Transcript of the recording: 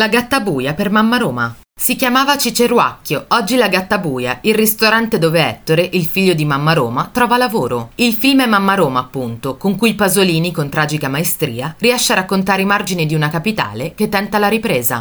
La gattabuia per Mamma Roma. Si chiamava Ciceruacchio, oggi la Gattabuia, il ristorante dove Ettore, il figlio di Mamma Roma, trova lavoro. Il film è Mamma Roma, appunto, con cui Pasolini, con tragica maestria, riesce a raccontare i margini di una capitale che tenta la ripresa.